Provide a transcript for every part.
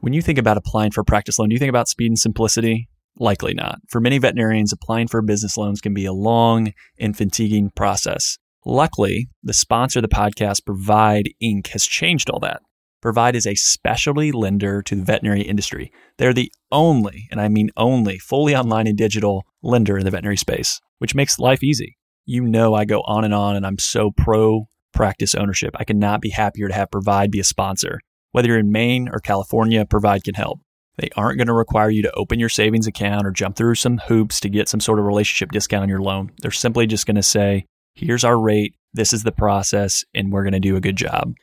When you think about applying for a practice loan, do you think about speed and simplicity? Likely not. For many veterinarians, applying for business loans can be a long and fatiguing process. Luckily, the sponsor of the podcast, Provide Inc., has changed all that. Provide is a specialty lender to the veterinary industry. They're the only, and I mean only, fully online and digital lender in the veterinary space, which makes life easy. You know, I go on and on, and I'm so pro practice ownership. I cannot be happier to have Provide be a sponsor. Whether you're in Maine or California, Provide can help. They aren't going to require you to open your savings account or jump through some hoops to get some sort of relationship discount on your loan. They're simply just going to say, here's our rate, this is the process, and we're going to do a good job.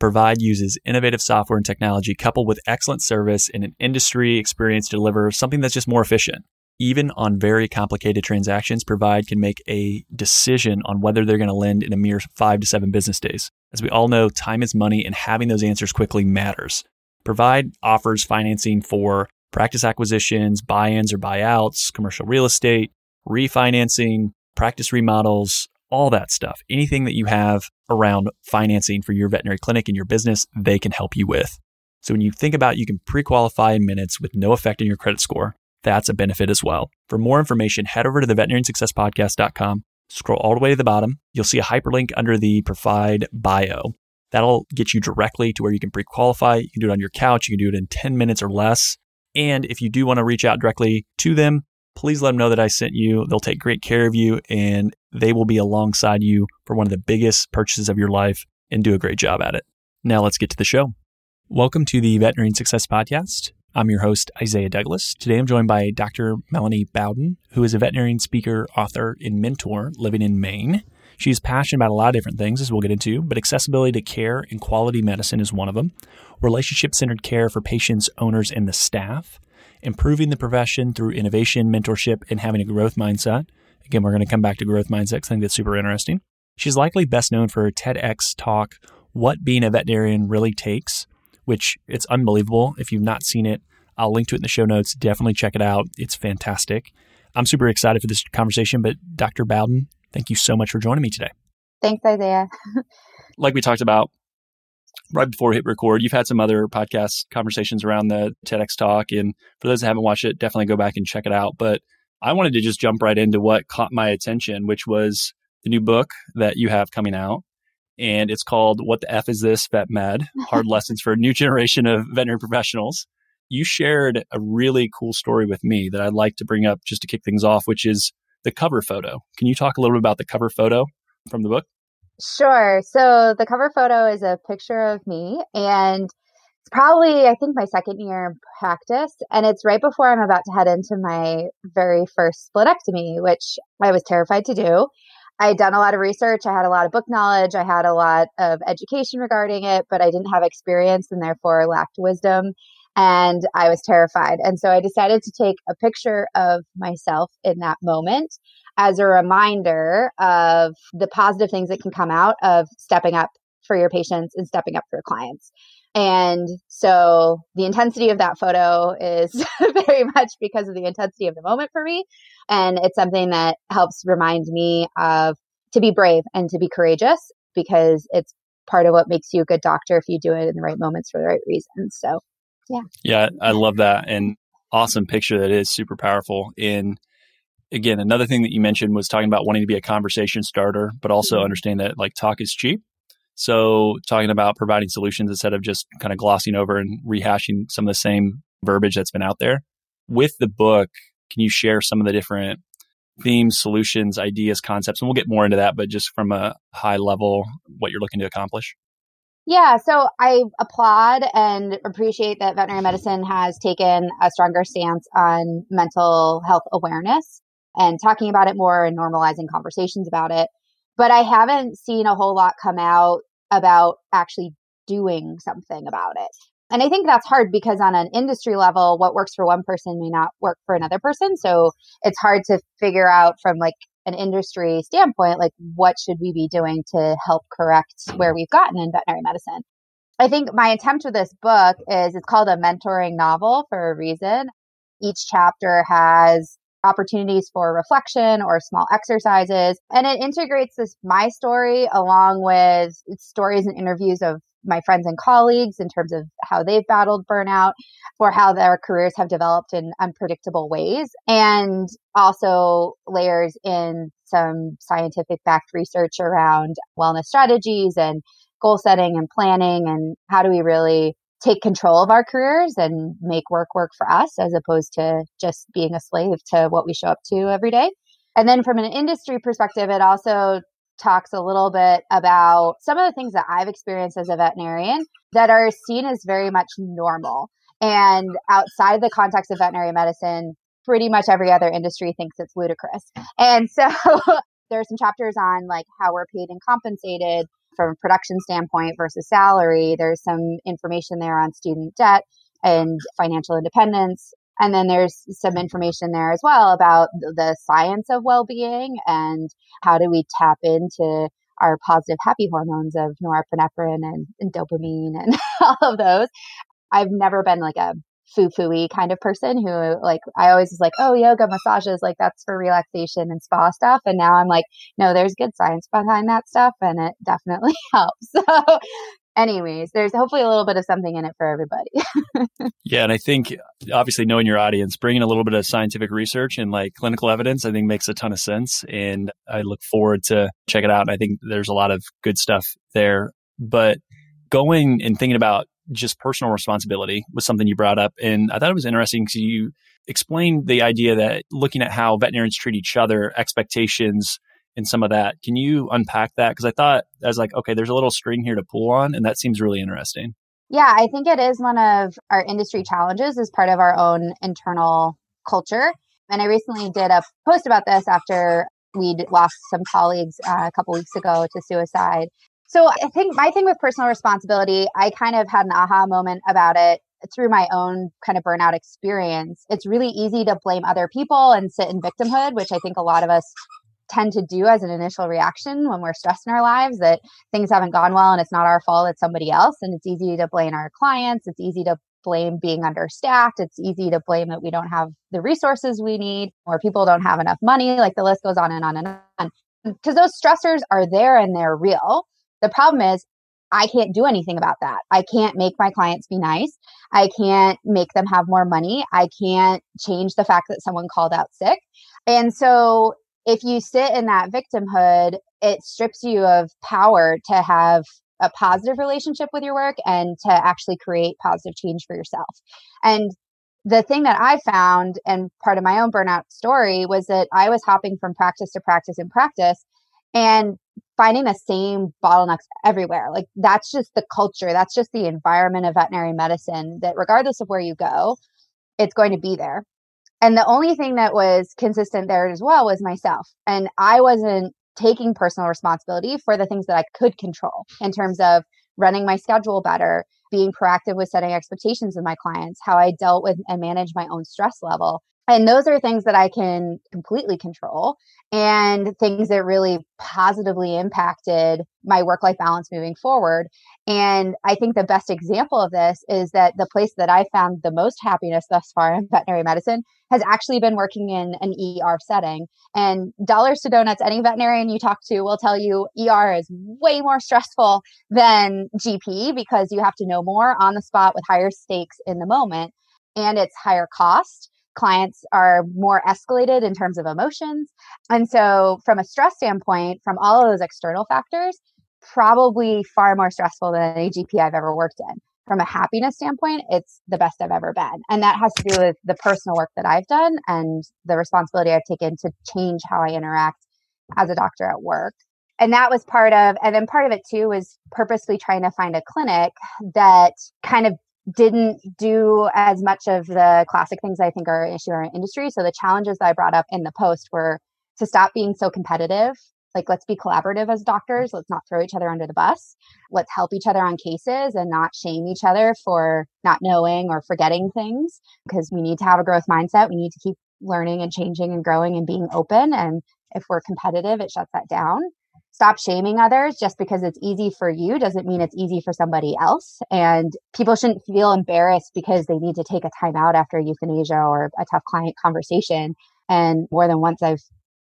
Provide uses innovative software and technology coupled with excellent service and an industry experience to deliver something that's just more efficient. Even on very complicated transactions, Provide can make a decision on whether they're going to lend in a mere five to seven business days. As we all know, time is money and having those answers quickly matters. Provide offers financing for practice acquisitions, buy ins or buyouts, commercial real estate, refinancing, practice remodels, all that stuff. Anything that you have around financing for your veterinary clinic and your business, they can help you with. So when you think about you can pre-qualify in minutes with no effect on your credit score, that's a benefit as well. For more information, head over to the veterinariansuccesspodcast.com, scroll all the way to the bottom. You'll see a hyperlink under the provide bio. That'll get you directly to where you can pre-qualify. You can do it on your couch. You can do it in 10 minutes or less. And if you do want to reach out directly to them, please let them know that I sent you. They'll take great care of you and they will be alongside you for one of the biggest purchases of your life and do a great job at it. Now let's get to the show. Welcome to the Veterinary Success Podcast. I'm your host, Isaiah Douglas. Today I'm joined by Dr. Melanie Bowden, who is a veterinarian speaker, author, and mentor living in Maine. She's passionate about a lot of different things, as we'll get into, but accessibility to care and quality medicine is one of them. Relationship centered care for patients, owners, and the staff. Improving the profession through innovation, mentorship, and having a growth mindset. Again, we're going to come back to growth mindset because I think that's super interesting. She's likely best known for her TEDx talk, What Being a Veterinarian Really Takes, which it's unbelievable. If you've not seen it, I'll link to it in the show notes. Definitely check it out. It's fantastic. I'm super excited for this conversation, but Dr. Bowden, thank you so much for joining me today. Thanks, Isaiah. like we talked about right before we hit record, you've had some other podcast conversations around the TEDx talk. And for those that haven't watched it, definitely go back and check it out. But I wanted to just jump right into what caught my attention, which was the new book that you have coming out. And it's called What the F is This Vet Med Hard Lessons for a New Generation of Veterinary Professionals. You shared a really cool story with me that I'd like to bring up just to kick things off, which is the cover photo. Can you talk a little bit about the cover photo from the book? Sure. So the cover photo is a picture of me and it's probably, I think, my second year in practice. And it's right before I'm about to head into my very first splenectomy, which I was terrified to do. I had done a lot of research. I had a lot of book knowledge. I had a lot of education regarding it, but I didn't have experience and therefore lacked wisdom. And I was terrified. And so I decided to take a picture of myself in that moment as a reminder of the positive things that can come out of stepping up for your patients and stepping up for your clients. And so the intensity of that photo is very much because of the intensity of the moment for me. And it's something that helps remind me of to be brave and to be courageous because it's part of what makes you a good doctor if you do it in the right moments for the right reasons. So, yeah. Yeah, I love that. And awesome picture that is super powerful. In again, another thing that you mentioned was talking about wanting to be a conversation starter, but also mm-hmm. understand that like talk is cheap. So, talking about providing solutions instead of just kind of glossing over and rehashing some of the same verbiage that's been out there. With the book, can you share some of the different themes, solutions, ideas, concepts? And we'll get more into that, but just from a high level, what you're looking to accomplish. Yeah, so I applaud and appreciate that veterinary medicine has taken a stronger stance on mental health awareness and talking about it more and normalizing conversations about it but I haven't seen a whole lot come out about actually doing something about it. And I think that's hard because on an industry level, what works for one person may not work for another person. So it's hard to figure out from like an industry standpoint, like what should we be doing to help correct where we've gotten in veterinary medicine. I think my attempt with this book is it's called a mentoring novel for a reason. Each chapter has opportunities for reflection or small exercises. And it integrates this my story along with stories and interviews of my friends and colleagues in terms of how they've battled burnout or how their careers have developed in unpredictable ways and also layers in some scientific backed research around wellness strategies and goal setting and planning and how do we really take control of our careers and make work work for us as opposed to just being a slave to what we show up to every day. And then from an industry perspective, it also talks a little bit about some of the things that I've experienced as a veterinarian that are seen as very much normal. And outside the context of veterinary medicine, pretty much every other industry thinks it's ludicrous. And so there are some chapters on like how we're paid and compensated from a production standpoint versus salary. There's some information there on student debt and financial independence. And then there's some information there as well about the science of well being and how do we tap into our positive happy hormones of norepinephrine and, and dopamine and all of those. I've never been like a foo fooey kind of person who like I always was like, oh yoga massages, like that's for relaxation and spa stuff. And now I'm like, no, there's good science behind that stuff and it definitely helps. So anyways, there's hopefully a little bit of something in it for everybody. yeah, and I think obviously knowing your audience, bringing a little bit of scientific research and like clinical evidence, I think makes a ton of sense. And I look forward to check it out. And I think there's a lot of good stuff there. But going and thinking about just personal responsibility was something you brought up. And I thought it was interesting because you explained the idea that looking at how veterinarians treat each other, expectations, and some of that. Can you unpack that? Because I thought I was like, okay, there's a little string here to pull on, and that seems really interesting. Yeah, I think it is one of our industry challenges as part of our own internal culture. And I recently did a post about this after we'd lost some colleagues uh, a couple weeks ago to suicide. So I think my thing with personal responsibility, I kind of had an aha moment about it through my own kind of burnout experience. It's really easy to blame other people and sit in victimhood, which I think a lot of us tend to do as an initial reaction when we're stressed in our lives that things haven't gone well and it's not our fault, it's somebody else. And it's easy to blame our clients. It's easy to blame being understaffed. It's easy to blame that we don't have the resources we need or people don't have enough money. Like the list goes on and on and on. Because those stressors are there and they're real. The problem is, I can't do anything about that. I can't make my clients be nice. I can't make them have more money. I can't change the fact that someone called out sick. And so if you sit in that victimhood, it strips you of power to have a positive relationship with your work and to actually create positive change for yourself. And the thing that I found and part of my own burnout story was that I was hopping from practice to practice and practice and finding the same bottlenecks everywhere. Like that's just the culture, that's just the environment of veterinary medicine that regardless of where you go, it's going to be there. And the only thing that was consistent there as well was myself. And I wasn't taking personal responsibility for the things that I could control in terms of running my schedule better, being proactive with setting expectations with my clients, how I dealt with and managed my own stress level. And those are things that I can completely control and things that really positively impacted my work life balance moving forward. And I think the best example of this is that the place that I found the most happiness thus far in veterinary medicine has actually been working in an ER setting. And dollars to donuts, any veterinarian you talk to will tell you ER is way more stressful than GP because you have to know more on the spot with higher stakes in the moment. And it's higher cost clients are more escalated in terms of emotions. And so, from a stress standpoint, from all of those external factors, probably far more stressful than any GP I've ever worked in. From a happiness standpoint, it's the best I've ever been. And that has to do with the personal work that I've done and the responsibility I've taken to change how I interact as a doctor at work. And that was part of, and then part of it too was purposely trying to find a clinic that kind of didn't do as much of the classic things I think are an issue in our industry. So the challenges that I brought up in the post were to stop being so competitive. Like, let's be collaborative as doctors. Let's not throw each other under the bus. Let's help each other on cases and not shame each other for not knowing or forgetting things because we need to have a growth mindset. We need to keep learning and changing and growing and being open. And if we're competitive, it shuts that down stop shaming others just because it's easy for you doesn't mean it's easy for somebody else. And people shouldn't feel embarrassed because they need to take a time out after euthanasia or a tough client conversation And more than once, I've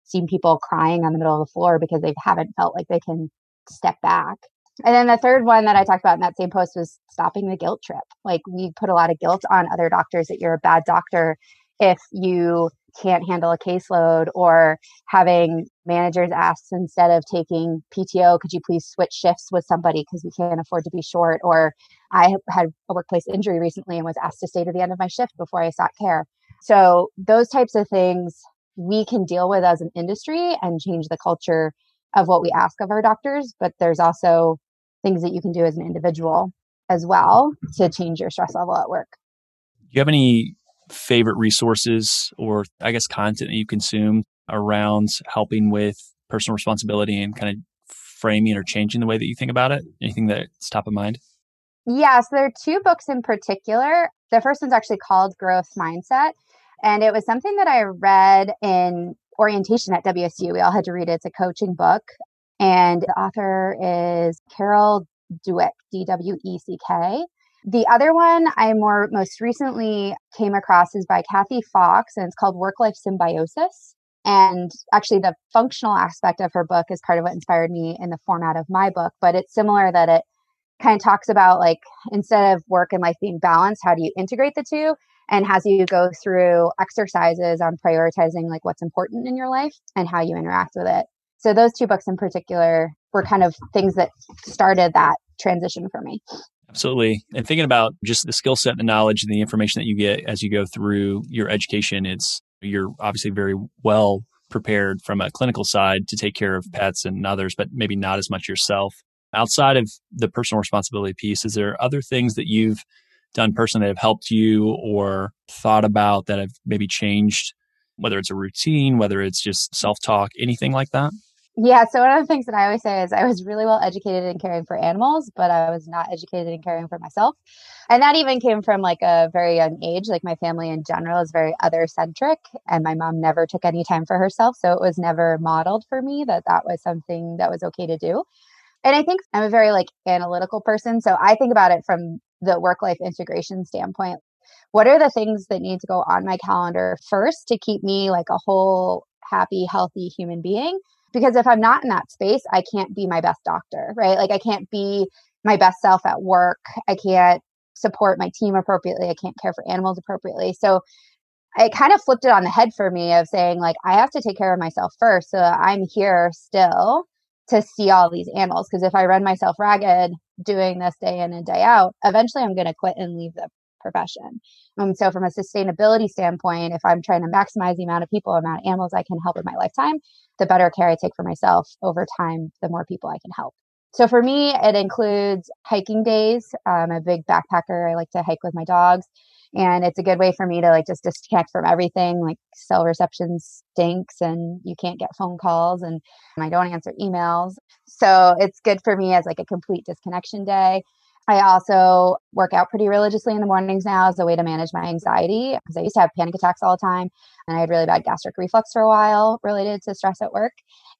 seen people crying on the middle of the floor because they haven't felt like they can step back. And then the third one that I talked about in that same post was stopping the guilt trip. Like we put a lot of guilt on other doctors that you're a bad doctor if you can't handle a caseload or having managers ask instead of taking PTO, could you please switch shifts with somebody because we can't afford to be short? Or I had a workplace injury recently and was asked to stay to the end of my shift before I sought care. So those types of things we can deal with as an industry and change the culture of what we ask of our doctors. But there's also things that you can do as an individual as well to change your stress level at work. Do you have any favorite resources or I guess content that you consume around helping with personal responsibility and kind of framing or changing the way that you think about it? Anything that's top of mind? Yeah, so there are two books in particular. The first one's actually called Growth Mindset. And it was something that I read in orientation at WSU. We all had to read it. It's a coaching book. And the author is Carol Dweck, D W E C K. The other one I more most recently came across is by Kathy Fox, and it's called Work Life Symbiosis. And actually, the functional aspect of her book is part of what inspired me in the format of my book. But it's similar that it kind of talks about like instead of work and life being balanced, how do you integrate the two? And has you go through exercises on prioritizing like what's important in your life and how you interact with it. So those two books in particular were kind of things that started that transition for me. Absolutely. And thinking about just the skill set, the knowledge, and the information that you get as you go through your education, it's you're obviously very well prepared from a clinical side to take care of pets and others, but maybe not as much yourself. Outside of the personal responsibility piece, is there other things that you've done personally that have helped you or thought about that have maybe changed, whether it's a routine, whether it's just self talk, anything like that? Yeah, so one of the things that I always say is I was really well educated in caring for animals, but I was not educated in caring for myself. And that even came from like a very young age. Like my family in general is very other centric, and my mom never took any time for herself. So it was never modeled for me that that was something that was okay to do. And I think I'm a very like analytical person. So I think about it from the work life integration standpoint. What are the things that need to go on my calendar first to keep me like a whole, happy, healthy human being? Because if I'm not in that space, I can't be my best doctor, right? Like I can't be my best self at work. I can't support my team appropriately. I can't care for animals appropriately. So it kind of flipped it on the head for me of saying like I have to take care of myself first so I'm here still to see all these animals because if I run myself ragged doing this day in and day out, eventually I'm going to quit and leave the profession. Um, so from a sustainability standpoint, if I'm trying to maximize the amount of people, amount of animals I can help in my lifetime, the better care I take for myself over time, the more people I can help. So for me, it includes hiking days. I'm a big backpacker. I like to hike with my dogs. And it's a good way for me to like just disconnect from everything. Like cell reception stinks and you can't get phone calls and I don't answer emails. So it's good for me as like a complete disconnection day. I also work out pretty religiously in the mornings now as a way to manage my anxiety because I used to have panic attacks all the time and I had really bad gastric reflux for a while related to stress at work.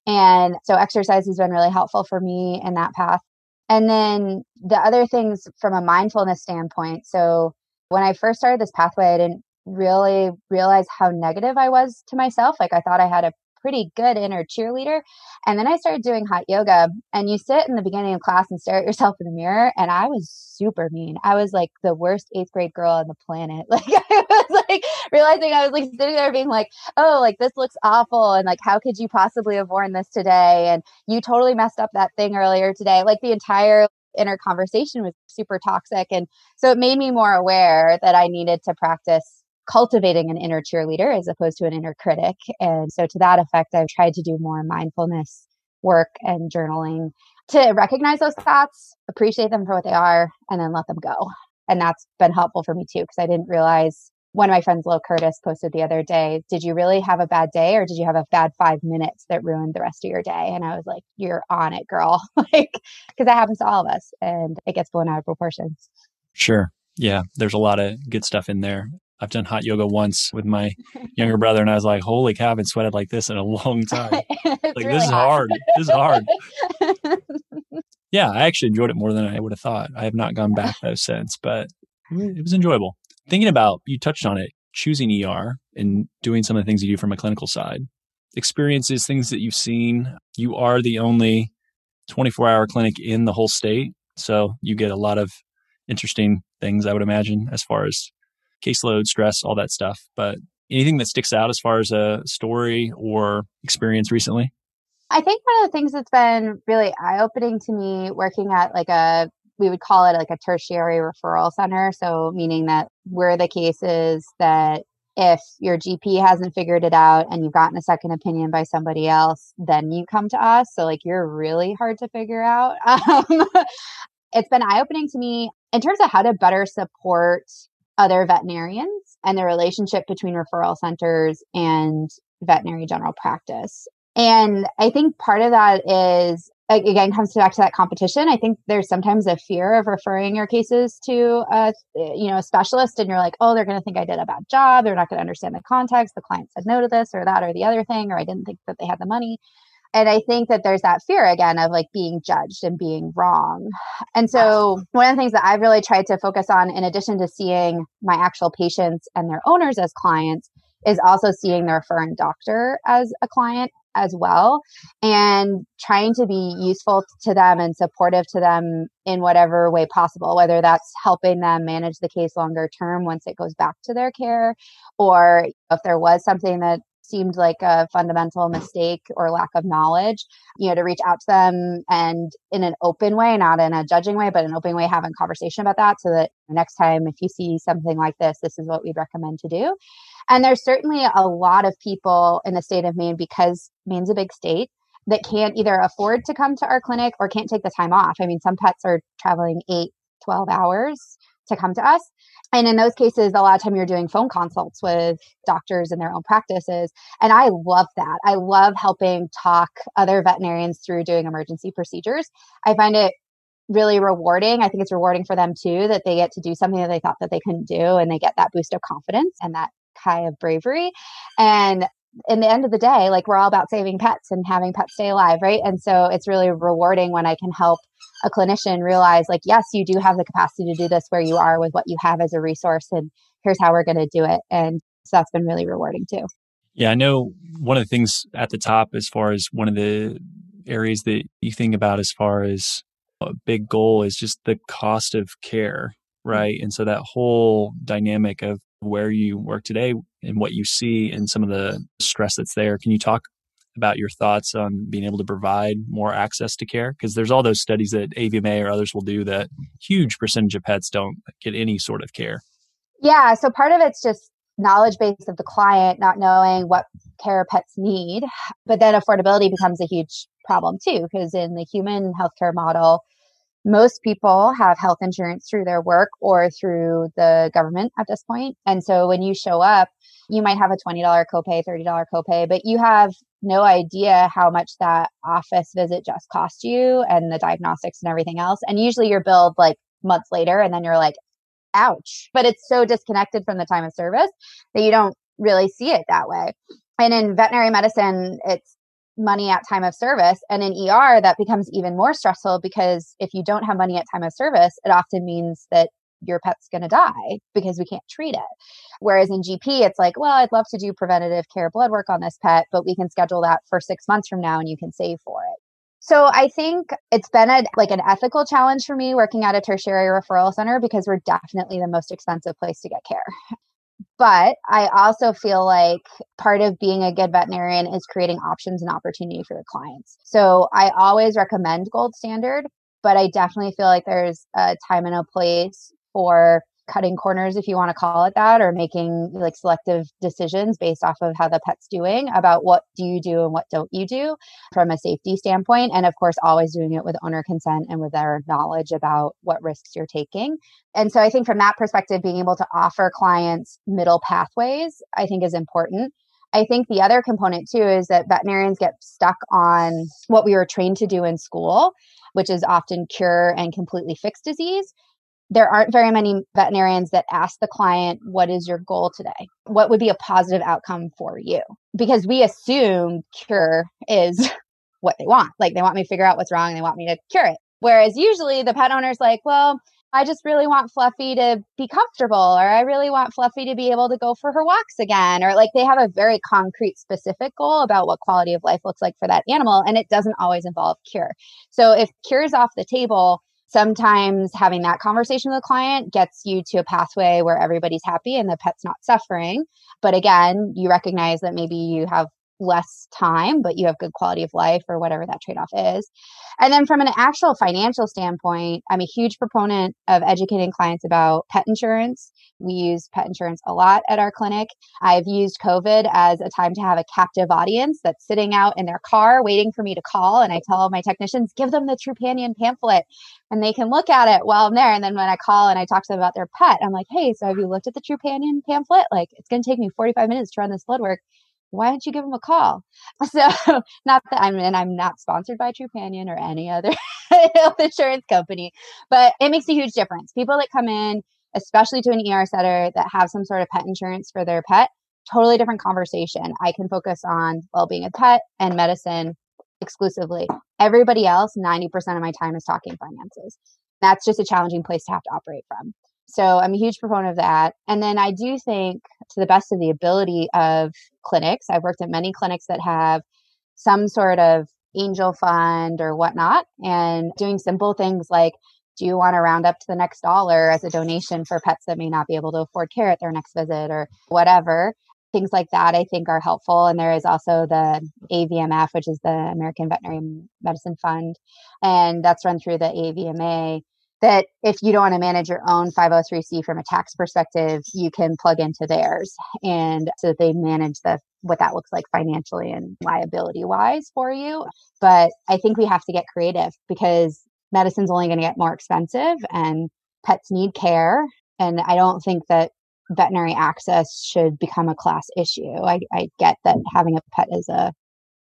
And so exercise has been really helpful for me in that path. And then the other things from a mindfulness standpoint. So when I first started this pathway, I didn't really realize how negative I was to myself. Like I thought I had a pretty good inner cheerleader. And then I started doing hot yoga. And you sit in the beginning of class and stare at yourself in the mirror. And I was super mean. I was like the worst eighth grade girl on the planet. Like I was like realizing I was like sitting there being like, oh, like this looks awful. And like, how could you possibly have worn this today? And you totally messed up that thing earlier today. Like the entire inner conversation was super toxic. And so it made me more aware that I needed to practice cultivating an inner cheerleader as opposed to an inner critic. And so, to that effect, I've tried to do more mindfulness work and journaling to recognize those thoughts, appreciate them for what they are, and then let them go. And that's been helpful for me too, because I didn't realize one of my friends, Lil Curtis, posted the other day, Did you really have a bad day or did you have a bad five minutes that ruined the rest of your day? And I was like, You're on it, girl. like, because that happens to all of us and it gets blown out of proportions. Sure. Yeah. There's a lot of good stuff in there. I've done hot yoga once with my younger brother, and I was like, "Holy cow, I haven't sweated like this in a long time. like really this is hard. This is hard." yeah, I actually enjoyed it more than I would have thought. I have not gone back though since, but it was enjoyable. Thinking about you touched on it, choosing ER and doing some of the things you do from a clinical side. Experiences, things that you've seen. You are the only 24 hour clinic in the whole state. So you get a lot of interesting things, I would imagine, as far as caseload, stress, all that stuff. But anything that sticks out as far as a story or experience recently? I think one of the things that's been really eye opening to me working at like a, we would call it like a tertiary referral center. So, meaning that we're the cases that if your GP hasn't figured it out and you've gotten a second opinion by somebody else, then you come to us. So, like, you're really hard to figure out. Um, it's been eye opening to me in terms of how to better support other veterinarians and the relationship between referral centers and veterinary general practice. And I think part of that is again comes back to that competition. I think there's sometimes a fear of referring your cases to a you know a specialist, and you're like, oh, they're going to think I did a bad job. They're not going to understand the context. The client said no to this or that or the other thing, or I didn't think that they had the money. And I think that there's that fear again of like being judged and being wrong. And so, one of the things that I've really tried to focus on, in addition to seeing my actual patients and their owners as clients, is also seeing the referring doctor as a client as well and trying to be useful to them and supportive to them in whatever way possible whether that's helping them manage the case longer term once it goes back to their care or if there was something that seemed like a fundamental mistake or lack of knowledge, you know, to reach out to them and in an open way, not in a judging way, but an open way, having conversation about that so that next time if you see something like this, this is what we'd recommend to do. And there's certainly a lot of people in the state of Maine because Maine's a big state that can't either afford to come to our clinic or can't take the time off. I mean, some pets are traveling eight, 12 hours to come to us. And in those cases, a lot of time you're doing phone consults with doctors in their own practices. And I love that. I love helping talk other veterinarians through doing emergency procedures. I find it really rewarding. I think it's rewarding for them too that they get to do something that they thought that they couldn't do and they get that boost of confidence and that high of bravery. And in the end of the day, like we're all about saving pets and having pets stay alive, right? And so it's really rewarding when I can help a clinician realize, like, yes, you do have the capacity to do this where you are with what you have as a resource, and here's how we're going to do it. And so that's been really rewarding too. Yeah, I know one of the things at the top, as far as one of the areas that you think about as far as a big goal is just the cost of care, mm-hmm. right? And so that whole dynamic of where you work today and what you see and some of the stress that's there. Can you talk about your thoughts on being able to provide more access to care? Because there's all those studies that AVMA or others will do that huge percentage of pets don't get any sort of care. Yeah. So part of it's just knowledge base of the client, not knowing what care pets need. But then affordability becomes a huge problem too, because in the human healthcare model, most people have health insurance through their work or through the government at this point. And so when you show up, you might have a $20 copay, $30 copay, but you have no idea how much that office visit just cost you and the diagnostics and everything else. And usually you're billed like months later and then you're like, ouch. But it's so disconnected from the time of service that you don't really see it that way. And in veterinary medicine, it's money at time of service. And in ER, that becomes even more stressful because if you don't have money at time of service, it often means that your pet's going to die because we can't treat it. Whereas in GP, it's like, well, I'd love to do preventative care blood work on this pet, but we can schedule that for six months from now and you can save for it. So I think it's been a, like an ethical challenge for me working at a tertiary referral center because we're definitely the most expensive place to get care. But I also feel like part of being a good veterinarian is creating options and opportunity for the clients. So I always recommend gold standard, but I definitely feel like there's a time and a place for cutting corners, if you want to call it that, or making like selective decisions based off of how the pet's doing about what do you do and what don't you do from a safety standpoint. And of course, always doing it with owner consent and with their knowledge about what risks you're taking. And so I think from that perspective, being able to offer clients middle pathways, I think is important. I think the other component too is that veterinarians get stuck on what we were trained to do in school, which is often cure and completely fix disease there aren't very many veterinarians that ask the client, What is your goal today? What would be a positive outcome for you? Because we assume cure is what they want. Like they want me to figure out what's wrong and they want me to cure it. Whereas usually the pet owner's like, Well, I just really want Fluffy to be comfortable, or I really want Fluffy to be able to go for her walks again. Or like they have a very concrete, specific goal about what quality of life looks like for that animal. And it doesn't always involve cure. So if cure is off the table, sometimes having that conversation with a client gets you to a pathway where everybody's happy and the pet's not suffering. But again, you recognize that maybe you have less time, but you have good quality of life or whatever that trade off is. And then from an actual financial standpoint, I'm a huge proponent of educating clients about pet insurance. We use pet insurance a lot at our clinic. I've used COVID as a time to have a captive audience that's sitting out in their car waiting for me to call. And I tell my technicians, give them the Trupanion pamphlet and they can look at it while I'm there. And then when I call and I talk to them about their pet, I'm like, hey, so have you looked at the Trupanion pamphlet? Like, it's going to take me 45 minutes to run this blood work why don't you give them a call? So not that I'm and I'm not sponsored by Trupanion or any other health insurance company, but it makes a huge difference. People that come in, especially to an ER setter that have some sort of pet insurance for their pet, totally different conversation. I can focus on well-being of pet and medicine exclusively. Everybody else, 90% of my time is talking finances. That's just a challenging place to have to operate from. So I'm a huge proponent of that. And then I do think, to the best of the ability of clinics, I've worked at many clinics that have some sort of angel fund or whatnot, and doing simple things like do you want to round up to the next dollar as a donation for pets that may not be able to afford care at their next visit or whatever? Things like that I think are helpful. And there is also the AVMF, which is the American Veterinary Medicine Fund, and that's run through the AVMA that if you don't want to manage your own 503c from a tax perspective, you can plug into theirs. And so they manage the what that looks like financially and liability wise for you. But I think we have to get creative because medicine's only going to get more expensive and pets need care. And I don't think that veterinary access should become a class issue. I, I get that having a pet is a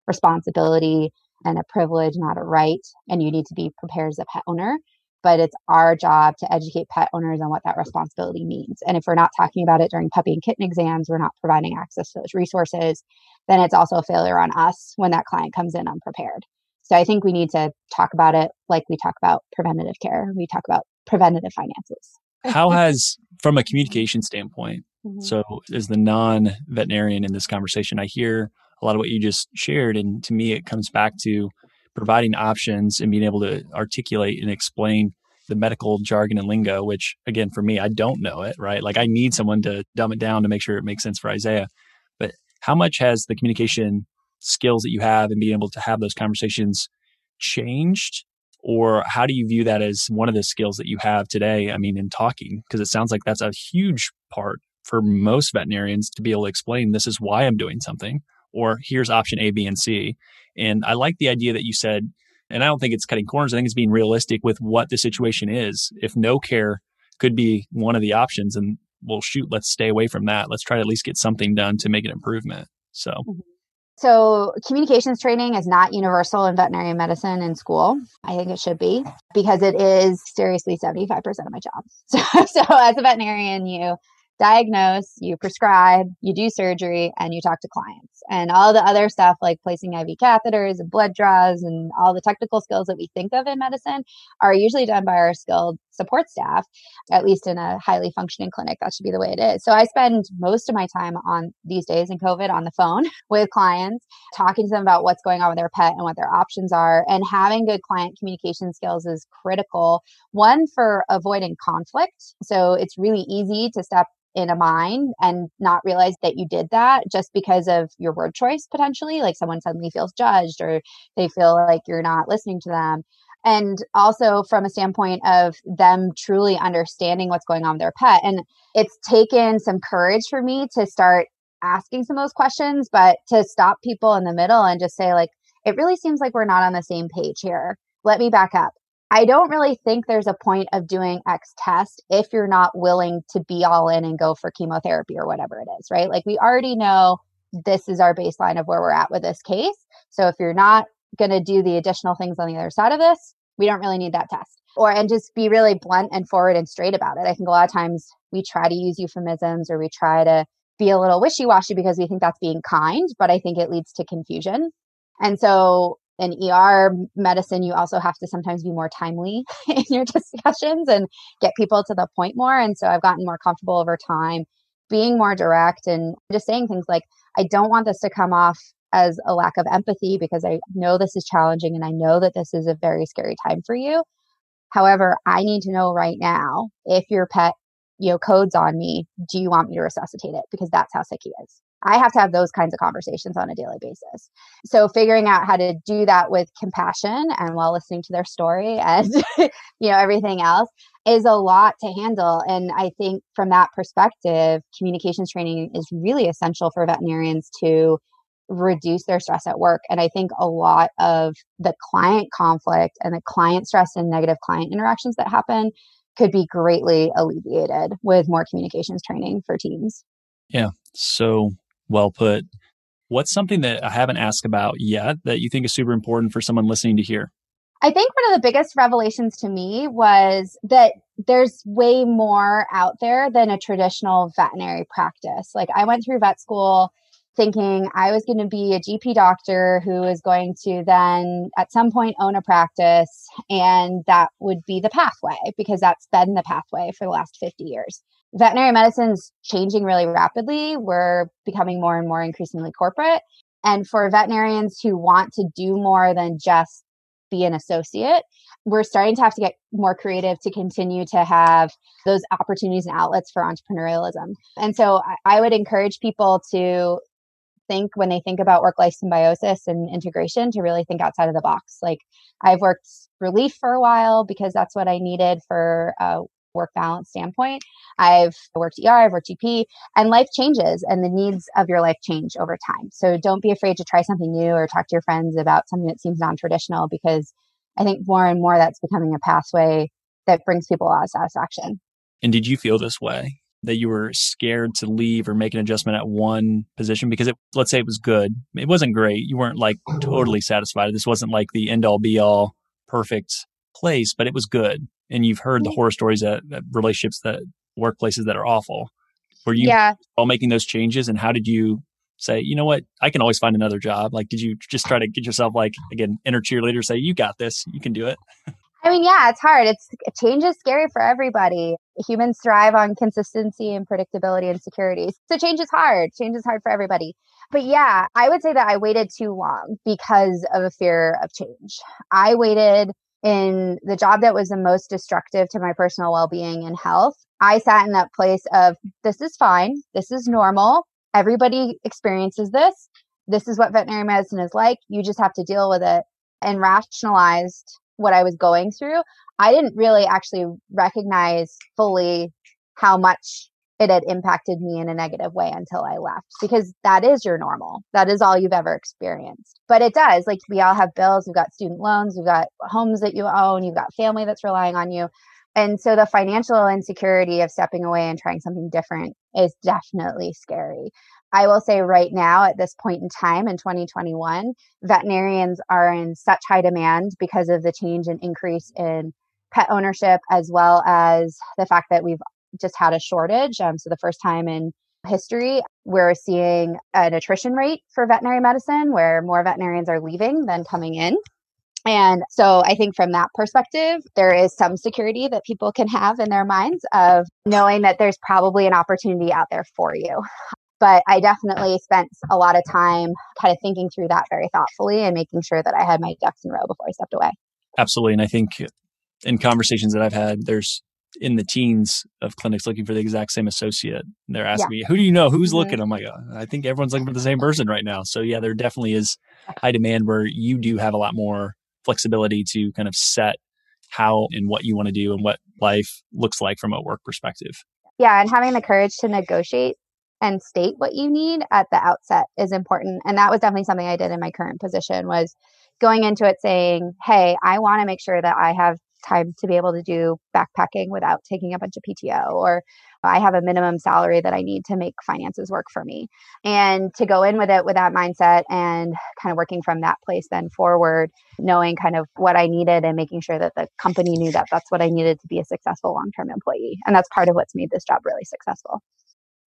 responsibility and a privilege, not a right. And you need to be prepared as a pet owner but it's our job to educate pet owners on what that responsibility means. And if we're not talking about it during puppy and kitten exams, we're not providing access to those resources, then it's also a failure on us when that client comes in unprepared. So I think we need to talk about it like we talk about preventative care. We talk about preventative finances. How has, from a communication standpoint, mm-hmm. so as the non veterinarian in this conversation, I hear a lot of what you just shared. And to me, it comes back to providing options and being able to articulate and explain the medical jargon and lingo, which again, for me, I don't know it, right? Like I need someone to dumb it down to make sure it makes sense for Isaiah. But how much has the communication skills that you have and being able to have those conversations changed? Or how do you view that as one of the skills that you have today? I mean, in talking, because it sounds like that's a huge part for most veterinarians to be able to explain this is why I'm doing something, or here's option A, B, and C. And I like the idea that you said, and I don't think it's cutting corners. I think it's being realistic with what the situation is. If no care could be one of the options, and well, shoot, let's stay away from that. Let's try to at least get something done to make an improvement. So. Mm-hmm. So, communications training is not universal in veterinary medicine in school. I think it should be because it is seriously 75% of my job. So, so as a veterinarian, you diagnose, you prescribe, you do surgery, and you talk to clients. And all the other stuff like placing IV catheters and blood draws and all the technical skills that we think of in medicine are usually done by our skilled support staff, at least in a highly functioning clinic. That should be the way it is. So I spend most of my time on these days in COVID on the phone with clients, talking to them about what's going on with their pet and what their options are. And having good client communication skills is critical. One for avoiding conflict. So it's really easy to step in a mine and not realize that you did that just because of your word choice potentially like someone suddenly feels judged or they feel like you're not listening to them and also from a standpoint of them truly understanding what's going on with their pet and it's taken some courage for me to start asking some of those questions but to stop people in the middle and just say like it really seems like we're not on the same page here let me back up I don't really think there's a point of doing X test if you're not willing to be all in and go for chemotherapy or whatever it is, right? Like we already know this is our baseline of where we're at with this case. So if you're not going to do the additional things on the other side of this, we don't really need that test. Or and just be really blunt and forward and straight about it. I think a lot of times we try to use euphemisms or we try to be a little wishy-washy because we think that's being kind, but I think it leads to confusion. And so in ER medicine, you also have to sometimes be more timely in your discussions and get people to the point more. And so I've gotten more comfortable over time being more direct and just saying things like, I don't want this to come off as a lack of empathy because I know this is challenging and I know that this is a very scary time for you. However, I need to know right now if your pet, you know, codes on me, do you want me to resuscitate it? Because that's how sick he is. I have to have those kinds of conversations on a daily basis. So figuring out how to do that with compassion and while listening to their story and you know everything else is a lot to handle and I think from that perspective communications training is really essential for veterinarians to reduce their stress at work and I think a lot of the client conflict and the client stress and negative client interactions that happen could be greatly alleviated with more communications training for teams. Yeah. So well put. What's something that I haven't asked about yet that you think is super important for someone listening to hear? I think one of the biggest revelations to me was that there's way more out there than a traditional veterinary practice. Like I went through vet school thinking I was going to be a GP doctor who was going to then at some point own a practice and that would be the pathway because that's been the pathway for the last 50 years veterinary medicine is changing really rapidly. We're becoming more and more increasingly corporate. And for veterinarians who want to do more than just be an associate, we're starting to have to get more creative to continue to have those opportunities and outlets for entrepreneurialism. And so I would encourage people to think when they think about work life symbiosis and integration to really think outside of the box. Like I've worked relief for a while because that's what I needed for a work balance standpoint. I've worked ER, I've worked GP, and life changes and the needs of your life change over time. So don't be afraid to try something new or talk to your friends about something that seems non traditional because I think more and more that's becoming a pathway that brings people a lot of satisfaction. And did you feel this way? That you were scared to leave or make an adjustment at one position because it, let's say it was good. It wasn't great. You weren't like totally satisfied. This wasn't like the end all be all perfect place, but it was good and you've heard the mm-hmm. horror stories that, that relationships that workplaces that are awful. Were you yeah. all making those changes and how did you say, you know what, I can always find another job? Like, did you just try to get yourself like again inner cheerleader, say you got this, you can do it? I mean, yeah, it's hard. It's change is scary for everybody. Humans thrive on consistency and predictability and security. So change is hard. Change is hard for everybody. But yeah, I would say that I waited too long because of a fear of change. I waited in the job that was the most destructive to my personal well-being and health i sat in that place of this is fine this is normal everybody experiences this this is what veterinary medicine is like you just have to deal with it and rationalized what i was going through i didn't really actually recognize fully how much it had impacted me in a negative way until I left because that is your normal. That is all you've ever experienced. But it does. Like we all have bills, we've got student loans, we've got homes that you own, you've got family that's relying on you. And so the financial insecurity of stepping away and trying something different is definitely scary. I will say right now, at this point in time in 2021, veterinarians are in such high demand because of the change and increase in pet ownership, as well as the fact that we've just had a shortage. Um, so the first time in history, we're seeing an attrition rate for veterinary medicine where more veterinarians are leaving than coming in. And so I think from that perspective, there is some security that people can have in their minds of knowing that there's probably an opportunity out there for you. But I definitely spent a lot of time kind of thinking through that very thoughtfully and making sure that I had my ducks in a row before I stepped away. Absolutely. And I think in conversations that I've had, there's in the teens of clinics looking for the exact same associate. And they're asking yeah. me, who do you know? Who's mm-hmm. looking? I'm like, uh, I think everyone's looking for the same person right now. So yeah, there definitely is high demand where you do have a lot more flexibility to kind of set how and what you want to do and what life looks like from a work perspective. Yeah. And having the courage to negotiate and state what you need at the outset is important. And that was definitely something I did in my current position was going into it saying, Hey, I want to make sure that I have time to be able to do backpacking without taking a bunch of PTO or I have a minimum salary that I need to make finances work for me. And to go in with it with that mindset and kind of working from that place then forward, knowing kind of what I needed and making sure that the company knew that that's what I needed to be a successful long term employee. And that's part of what's made this job really successful.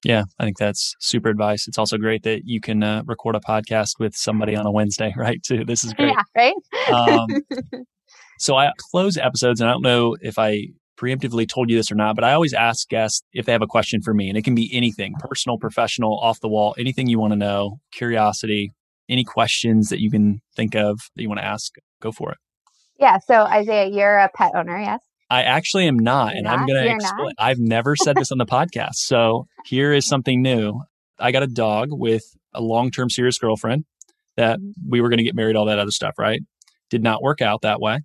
Yeah, I think that's super advice. It's also great that you can uh, record a podcast with somebody on a Wednesday, right? Too. This is great. Yeah, right. um, so I close episodes, and I don't know if I preemptively told you this or not, but I always ask guests if they have a question for me, and it can be anything personal, professional, off the wall, anything you want to know, curiosity, any questions that you can think of that you want to ask, go for it. Yeah. So, Isaiah, you're a pet owner, yes? I actually am not. You're and not? I'm going to explain. Not? I've never said this on the podcast. So, here is something new. I got a dog with a long term serious girlfriend that mm-hmm. we were going to get married, all that other stuff, right? Did not work out that way.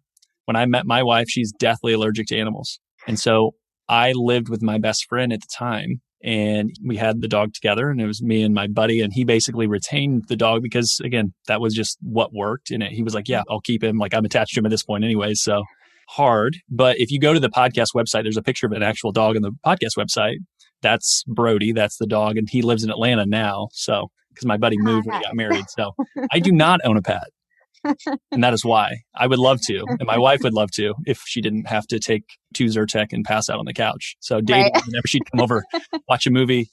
When I met my wife, she's deathly allergic to animals. And so I lived with my best friend at the time and we had the dog together and it was me and my buddy and he basically retained the dog because again that was just what worked in it he was like yeah i'll keep him. Like i'm attached to him at this point anyway so hard. But if you go to the podcast website there's a picture of an actual dog on the podcast website. That's brody that's the dog and he lives in atlanta now so because my buddy moved when he ah. got married so i do not own a pet and that is why I would love to, and my wife would love to if she didn't have to take two Zyrtec and pass out on the couch. So Dave, right. whenever she'd come over, watch a movie,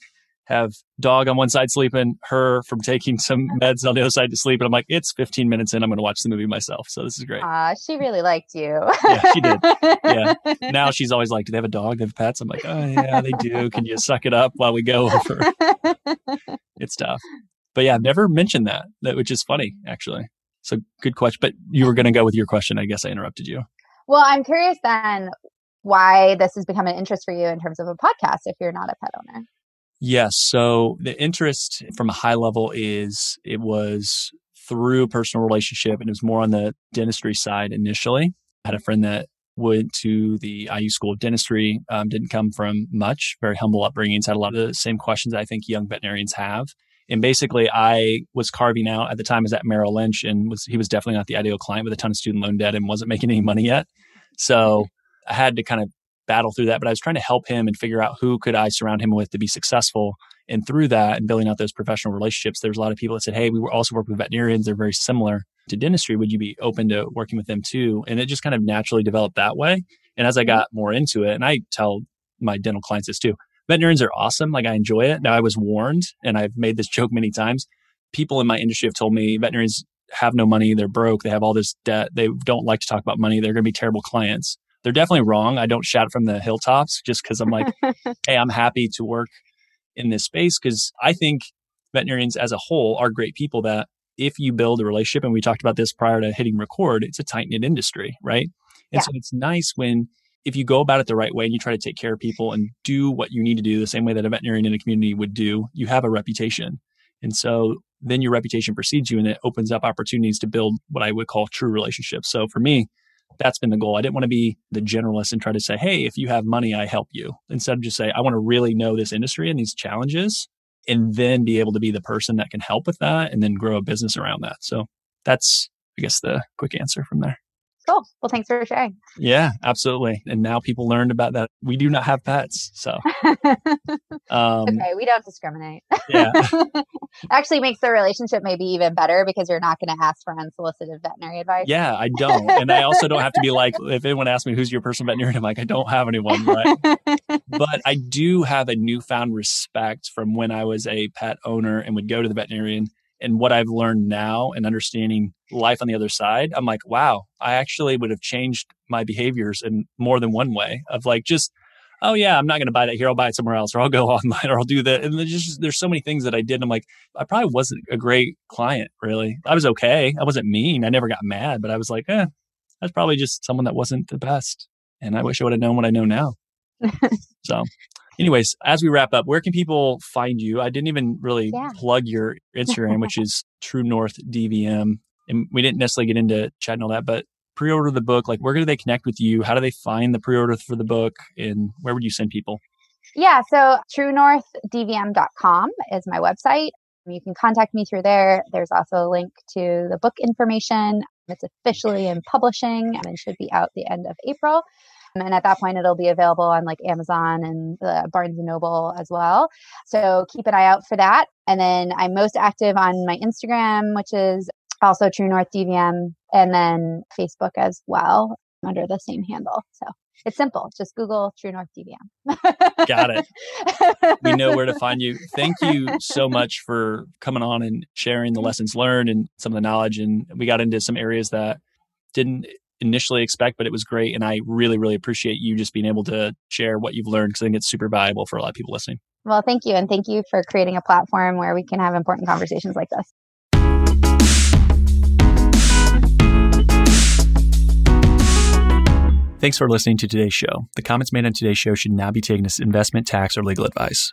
have dog on one side sleeping, her from taking some meds on the other side to sleep, and I'm like, it's 15 minutes in, I'm going to watch the movie myself. So this is great. Ah, uh, she really liked you. yeah, she did. Yeah. Now she's always like, do they have a dog? They have pets? I'm like, oh yeah, they do. Can you suck it up while we go over? it's tough. But yeah, I've never mentioned that, that which is funny actually. So good question. But you were going to go with your question. I guess I interrupted you. Well, I'm curious then why this has become an interest for you in terms of a podcast if you're not a pet owner. Yes. So the interest from a high level is it was through a personal relationship and it was more on the dentistry side initially. I had a friend that went to the IU School of Dentistry, um, didn't come from much, very humble upbringings, had a lot of the same questions I think young veterinarians have. And basically, I was carving out at the time I was at Merrill Lynch, and was he was definitely not the ideal client with a ton of student loan debt and wasn't making any money yet. So I had to kind of battle through that. But I was trying to help him and figure out who could I surround him with to be successful. And through that and building out those professional relationships, there's a lot of people that said, "Hey, we also work with veterinarians. They're very similar to dentistry. Would you be open to working with them too?" And it just kind of naturally developed that way. And as I mm-hmm. got more into it, and I tell my dental clients this too, veterinarians are awesome. Like I enjoy it. Now I was warned, and I've made this joke many times. People in my industry have told me veterinarians have no money. They're broke. They have all this debt. They don't like to talk about money. They're going to be terrible clients. They're definitely wrong. I don't shout from the hilltops just because I'm like, hey, I'm happy to work in this space because I think veterinarians as a whole are great people that if you build a relationship, and we talked about this prior to hitting record, it's a tight knit industry, right? And yeah. so it's nice when if you go about it the right way and you try to take care of people and do what you need to do the same way that a veterinarian in a community would do, you have a reputation. And so then your reputation precedes you and it opens up opportunities to build what I would call true relationships. So for me, that's been the goal. I didn't want to be the generalist and try to say, hey, if you have money, I help you. Instead of just say, I want to really know this industry and these challenges and then be able to be the person that can help with that and then grow a business around that. So that's, I guess, the quick answer from there. Cool. Well, thanks for sharing. Yeah, absolutely. And now people learned about that. We do not have pets. So, um, okay, we don't discriminate. Yeah. Actually makes the relationship maybe even better because you're not going to ask for unsolicited veterinary advice. Yeah, I don't. And I also don't have to be like, if anyone asks me who's your personal veterinarian, I'm like, I don't have anyone. Right. but I do have a newfound respect from when I was a pet owner and would go to the veterinarian and what I've learned now and understanding life on the other side, I'm like, wow, I actually would have changed my behaviors in more than one way of like just, oh yeah, I'm not going to buy that here. I'll buy it somewhere else or I'll go online or I'll do that. And there's just, there's so many things that I did. I'm like, I probably wasn't a great client really. I was okay. I wasn't mean. I never got mad, but I was like, eh, that's probably just someone that wasn't the best. And I wish I would have known what I know now. so anyways, as we wrap up, where can people find you? I didn't even really yeah. plug your Instagram, which is True North DVM. And we didn't necessarily get into chatting all that, but pre-order the book. Like, where do they connect with you? How do they find the pre-order for the book? And where would you send people? Yeah, so true north truenorthdvm.com is my website. You can contact me through there. There's also a link to the book information. It's officially in publishing and should be out the end of April. And at that point, it'll be available on like Amazon and the Barnes and Noble as well. So keep an eye out for that. And then I'm most active on my Instagram, which is also True North DVM, and then Facebook as well. under the same handle. So it's simple. Just Google True North DVM. Got it. We know where to find you. Thank you so much for coming on and sharing the lessons learned and some of the knowledge. And we got into some areas that didn't initially expect, but it was great. And I really, really appreciate you just being able to share what you've learned because I think it's super valuable for a lot of people listening. Well, thank you. And thank you for creating a platform where we can have important conversations like this. Thanks for listening to today's show. The comments made on today's show should not be taken as investment, tax, or legal advice.